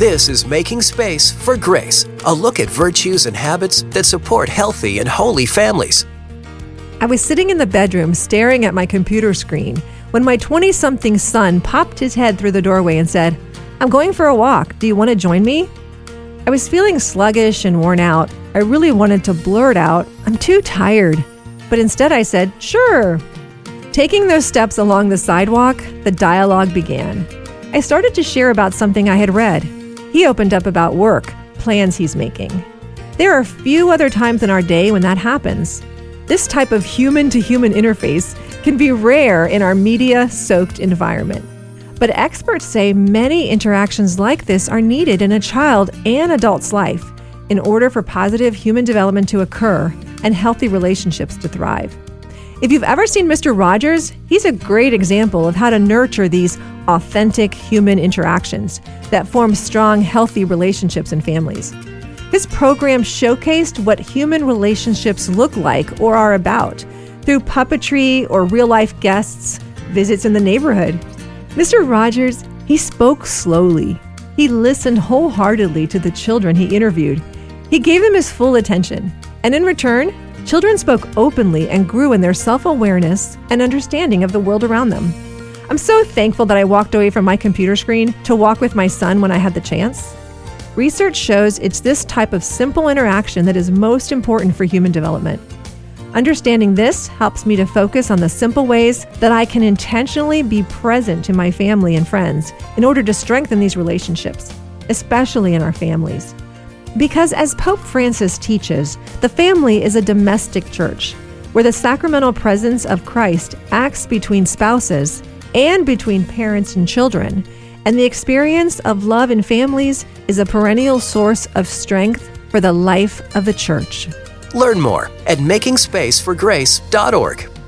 This is Making Space for Grace, a look at virtues and habits that support healthy and holy families. I was sitting in the bedroom staring at my computer screen when my 20 something son popped his head through the doorway and said, I'm going for a walk. Do you want to join me? I was feeling sluggish and worn out. I really wanted to blurt out, I'm too tired. But instead I said, Sure. Taking those steps along the sidewalk, the dialogue began. I started to share about something I had read. He opened up about work, plans he's making. There are few other times in our day when that happens. This type of human to human interface can be rare in our media soaked environment. But experts say many interactions like this are needed in a child and adult's life in order for positive human development to occur and healthy relationships to thrive. If you've ever seen Mr. Rogers, he's a great example of how to nurture these authentic human interactions that form strong, healthy relationships in families. His program showcased what human relationships look like or are about through puppetry or real life guests, visits in the neighborhood. Mr. Rogers, he spoke slowly. He listened wholeheartedly to the children he interviewed. He gave them his full attention. And in return, children spoke openly and grew in their self awareness and understanding of the world around them. I'm so thankful that I walked away from my computer screen to walk with my son when I had the chance. Research shows it's this type of simple interaction that is most important for human development. Understanding this helps me to focus on the simple ways that I can intentionally be present to my family and friends in order to strengthen these relationships, especially in our families. Because as Pope Francis teaches, the family is a domestic church where the sacramental presence of Christ acts between spouses and between parents and children. And the experience of love in families is a perennial source of strength for the life of the church. Learn more at makingspaceforgrace.org.